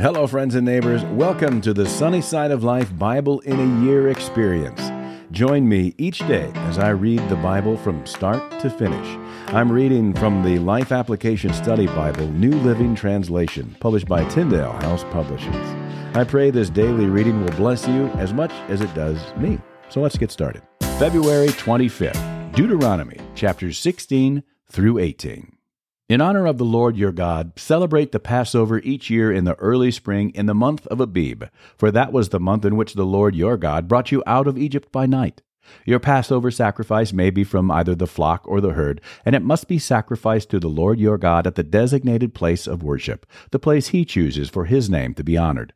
Hello, friends and neighbors. Welcome to the Sunny Side of Life Bible in a Year experience. Join me each day as I read the Bible from start to finish. I'm reading from the Life Application Study Bible, New Living Translation, published by Tyndale House Publishers. I pray this daily reading will bless you as much as it does me. So let's get started. February 25th, Deuteronomy chapters 16 through 18. In honor of the Lord your God, celebrate the Passover each year in the early spring in the month of Abib, for that was the month in which the Lord your God brought you out of Egypt by night. Your Passover sacrifice may be from either the flock or the herd, and it must be sacrificed to the Lord your God at the designated place of worship, the place he chooses for his name to be honored.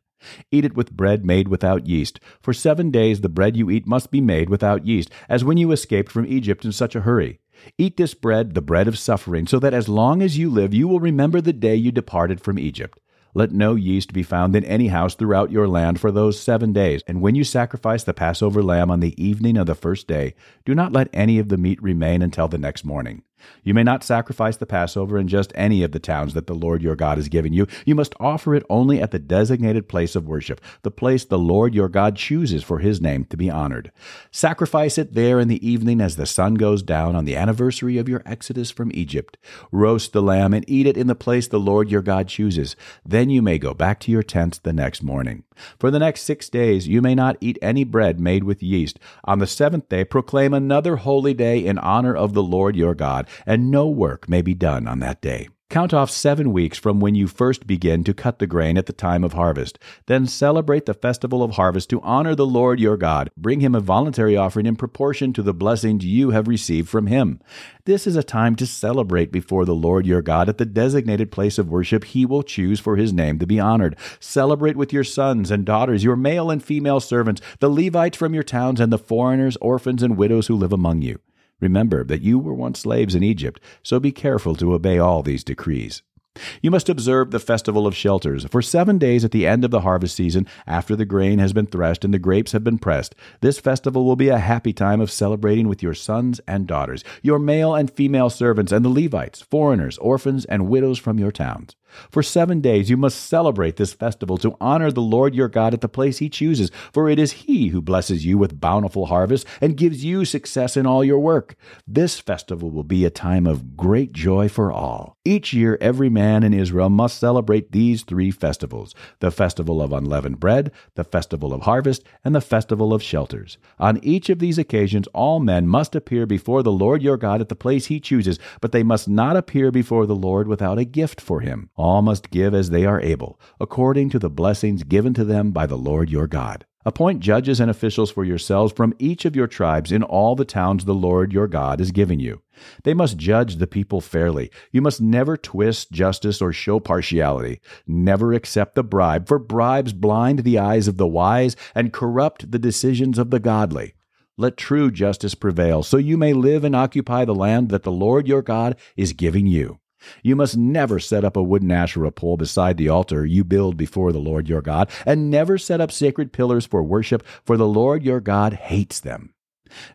Eat it with bread made without yeast. For seven days the bread you eat must be made without yeast, as when you escaped from Egypt in such a hurry. Eat this bread, the bread of suffering, so that as long as you live you will remember the day you departed from Egypt. Let no yeast be found in any house throughout your land for those seven days. And when you sacrifice the Passover lamb on the evening of the first day, do not let any of the meat remain until the next morning. You may not sacrifice the Passover in just any of the towns that the Lord your God has given you. You must offer it only at the designated place of worship, the place the Lord your God chooses for his name to be honored. Sacrifice it there in the evening as the sun goes down on the anniversary of your exodus from Egypt. Roast the lamb and eat it in the place the Lord your God chooses. Then you may go back to your tents the next morning. For the next six days you may not eat any bread made with yeast. On the seventh day proclaim another holy day in honor of the Lord your God and no work may be done on that day. Count off seven weeks from when you first begin to cut the grain at the time of harvest. Then celebrate the festival of harvest to honor the Lord your God. Bring him a voluntary offering in proportion to the blessings you have received from him. This is a time to celebrate before the Lord your God at the designated place of worship he will choose for his name to be honored. Celebrate with your sons and daughters, your male and female servants, the Levites from your towns, and the foreigners, orphans, and widows who live among you. Remember that you were once slaves in Egypt, so be careful to obey all these decrees. You must observe the festival of shelters for seven days at the end of the harvest season, after the grain has been threshed and the grapes have been pressed. This festival will be a happy time of celebrating with your sons and daughters, your male and female servants, and the Levites, foreigners, orphans, and widows from your towns. For seven days you must celebrate this festival to honor the Lord your God at the place he chooses, for it is he who blesses you with bountiful harvests and gives you success in all your work. This festival will be a time of great joy for all. Each year, every man in Israel must celebrate these three festivals the festival of unleavened bread, the festival of harvest, and the festival of shelters. On each of these occasions, all men must appear before the Lord your God at the place he chooses, but they must not appear before the Lord without a gift for him. All must give as they are able, according to the blessings given to them by the Lord your God. Appoint judges and officials for yourselves from each of your tribes in all the towns the Lord your God is giving you. They must judge the people fairly. You must never twist justice or show partiality. Never accept a bribe, for bribes blind the eyes of the wise and corrupt the decisions of the godly. Let true justice prevail, so you may live and occupy the land that the Lord your God is giving you. You must never set up a wooden Asherah pole beside the altar you build before the Lord your God, and never set up sacred pillars for worship, for the Lord your God hates them.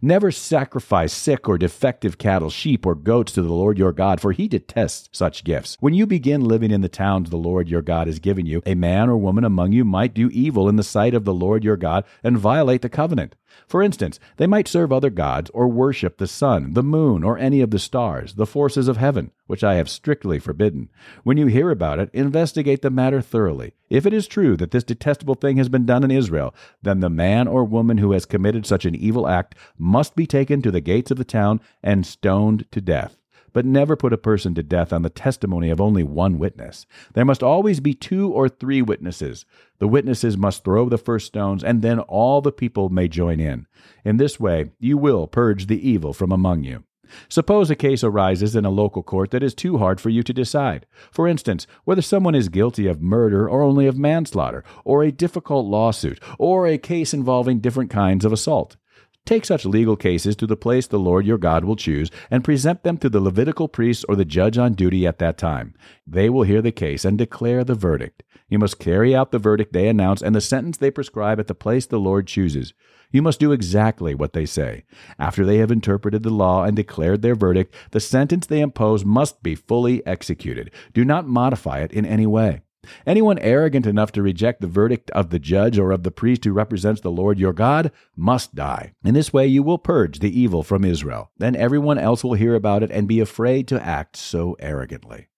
Never sacrifice sick or defective cattle, sheep, or goats to the Lord your God, for he detests such gifts. When you begin living in the towns the Lord your God has given you, a man or woman among you might do evil in the sight of the Lord your God and violate the covenant. For instance, they might serve other gods or worship the sun, the moon, or any of the stars, the forces of heaven, which I have strictly forbidden. When you hear about it, investigate the matter thoroughly. If it is true that this detestable thing has been done in Israel, then the man or woman who has committed such an evil act must be taken to the gates of the town and stoned to death. But never put a person to death on the testimony of only one witness. There must always be two or three witnesses. The witnesses must throw the first stones, and then all the people may join in. In this way, you will purge the evil from among you. Suppose a case arises in a local court that is too hard for you to decide. For instance, whether someone is guilty of murder or only of manslaughter, or a difficult lawsuit, or a case involving different kinds of assault. Take such legal cases to the place the Lord your God will choose and present them to the Levitical priest or the judge on duty at that time. They will hear the case and declare the verdict. You must carry out the verdict they announce and the sentence they prescribe at the place the Lord chooses. You must do exactly what they say. After they have interpreted the law and declared their verdict, the sentence they impose must be fully executed. Do not modify it in any way. Anyone arrogant enough to reject the verdict of the judge or of the priest who represents the Lord your God must die. In this way you will purge the evil from Israel. Then everyone else will hear about it and be afraid to act so arrogantly.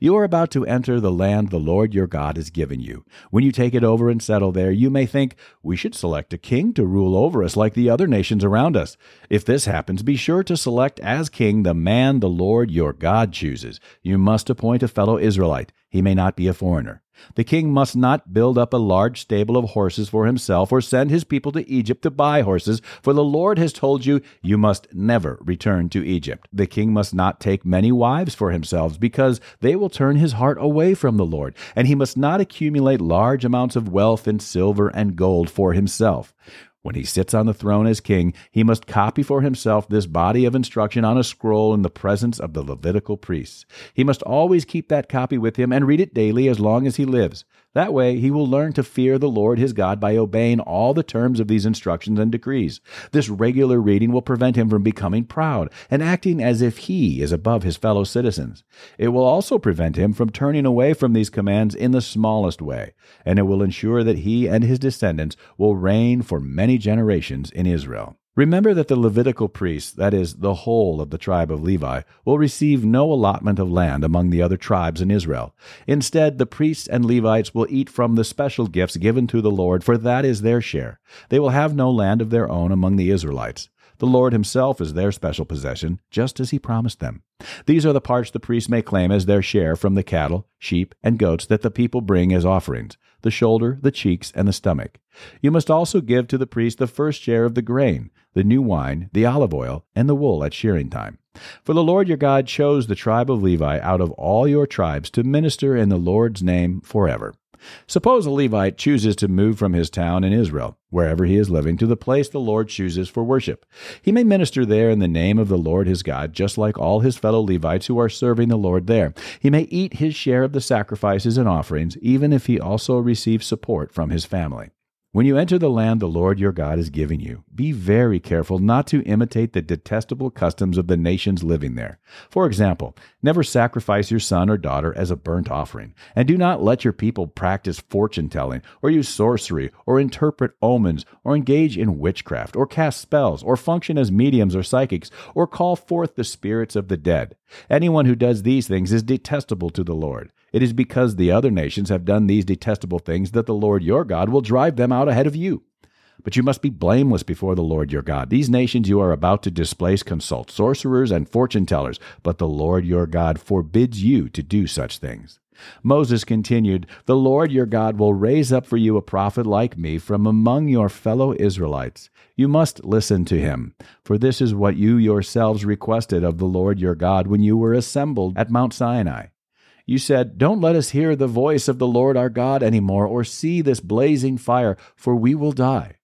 You are about to enter the land the Lord your God has given you. When you take it over and settle there, you may think, we should select a king to rule over us like the other nations around us. If this happens, be sure to select as king the man the Lord your God chooses. You must appoint a fellow Israelite. He may not be a foreigner. The king must not build up a large stable of horses for himself or send his people to Egypt to buy horses, for the Lord has told you, you must never return to Egypt. The king must not take many wives for himself, because they will turn his heart away from the Lord, and he must not accumulate large amounts of wealth in silver and gold for himself. When he sits on the throne as king, he must copy for himself this body of instruction on a scroll in the presence of the Levitical priests. He must always keep that copy with him and read it daily as long as he lives. That way, he will learn to fear the Lord his God by obeying all the terms of these instructions and decrees. This regular reading will prevent him from becoming proud and acting as if he is above his fellow citizens. It will also prevent him from turning away from these commands in the smallest way, and it will ensure that he and his descendants will reign for many generations in Israel. Remember that the Levitical priests, that is, the whole of the tribe of Levi, will receive no allotment of land among the other tribes in Israel. Instead, the priests and Levites will eat from the special gifts given to the Lord, for that is their share. They will have no land of their own among the Israelites. The Lord Himself is their special possession, just as He promised them. These are the parts the priests may claim as their share from the cattle, sheep, and goats that the people bring as offerings the shoulder, the cheeks, and the stomach. You must also give to the priest the first share of the grain, the new wine, the olive oil, and the wool at shearing time. For the Lord your God chose the tribe of Levi out of all your tribes to minister in the Lord's name forever. Suppose a Levite chooses to move from his town in Israel, wherever he is living, to the place the Lord chooses for worship. He may minister there in the name of the Lord his God, just like all his fellow Levites who are serving the Lord there. He may eat his share of the sacrifices and offerings, even if he also receives support from his family. When you enter the land the Lord your God is giving you, be very careful not to imitate the detestable customs of the nations living there. For example, never sacrifice your son or daughter as a burnt offering, and do not let your people practice fortune telling, or use sorcery, or interpret omens, or engage in witchcraft, or cast spells, or function as mediums or psychics, or call forth the spirits of the dead. Anyone who does these things is detestable to the Lord. It is because the other nations have done these detestable things that the Lord your God will drive them out ahead of you. But you must be blameless before the Lord your God. These nations you are about to displace consult sorcerers and fortune tellers, but the Lord your God forbids you to do such things. Moses continued, The Lord your God will raise up for you a prophet like me from among your fellow Israelites. You must listen to him, for this is what you yourselves requested of the Lord your God when you were assembled at Mount Sinai. You said, Don't let us hear the voice of the Lord our God any more, or see this blazing fire, for we will die.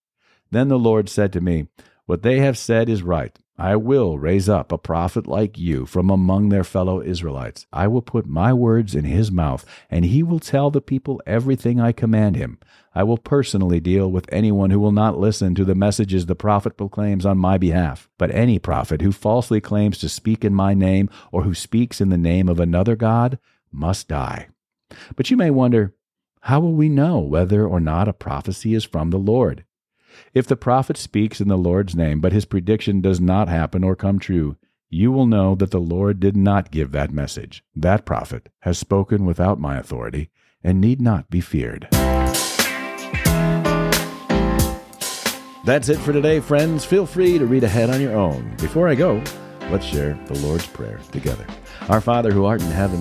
Then the Lord said to me, What they have said is right. I will raise up a prophet like you from among their fellow Israelites. I will put my words in his mouth, and he will tell the people everything I command him. I will personally deal with anyone who will not listen to the messages the prophet proclaims on my behalf. But any prophet who falsely claims to speak in my name, or who speaks in the name of another God, must die. But you may wonder, how will we know whether or not a prophecy is from the Lord? If the prophet speaks in the Lord's name, but his prediction does not happen or come true, you will know that the Lord did not give that message. That prophet has spoken without my authority and need not be feared. That's it for today, friends. Feel free to read ahead on your own. Before I go, let's share the Lord's Prayer together. Our Father who art in heaven,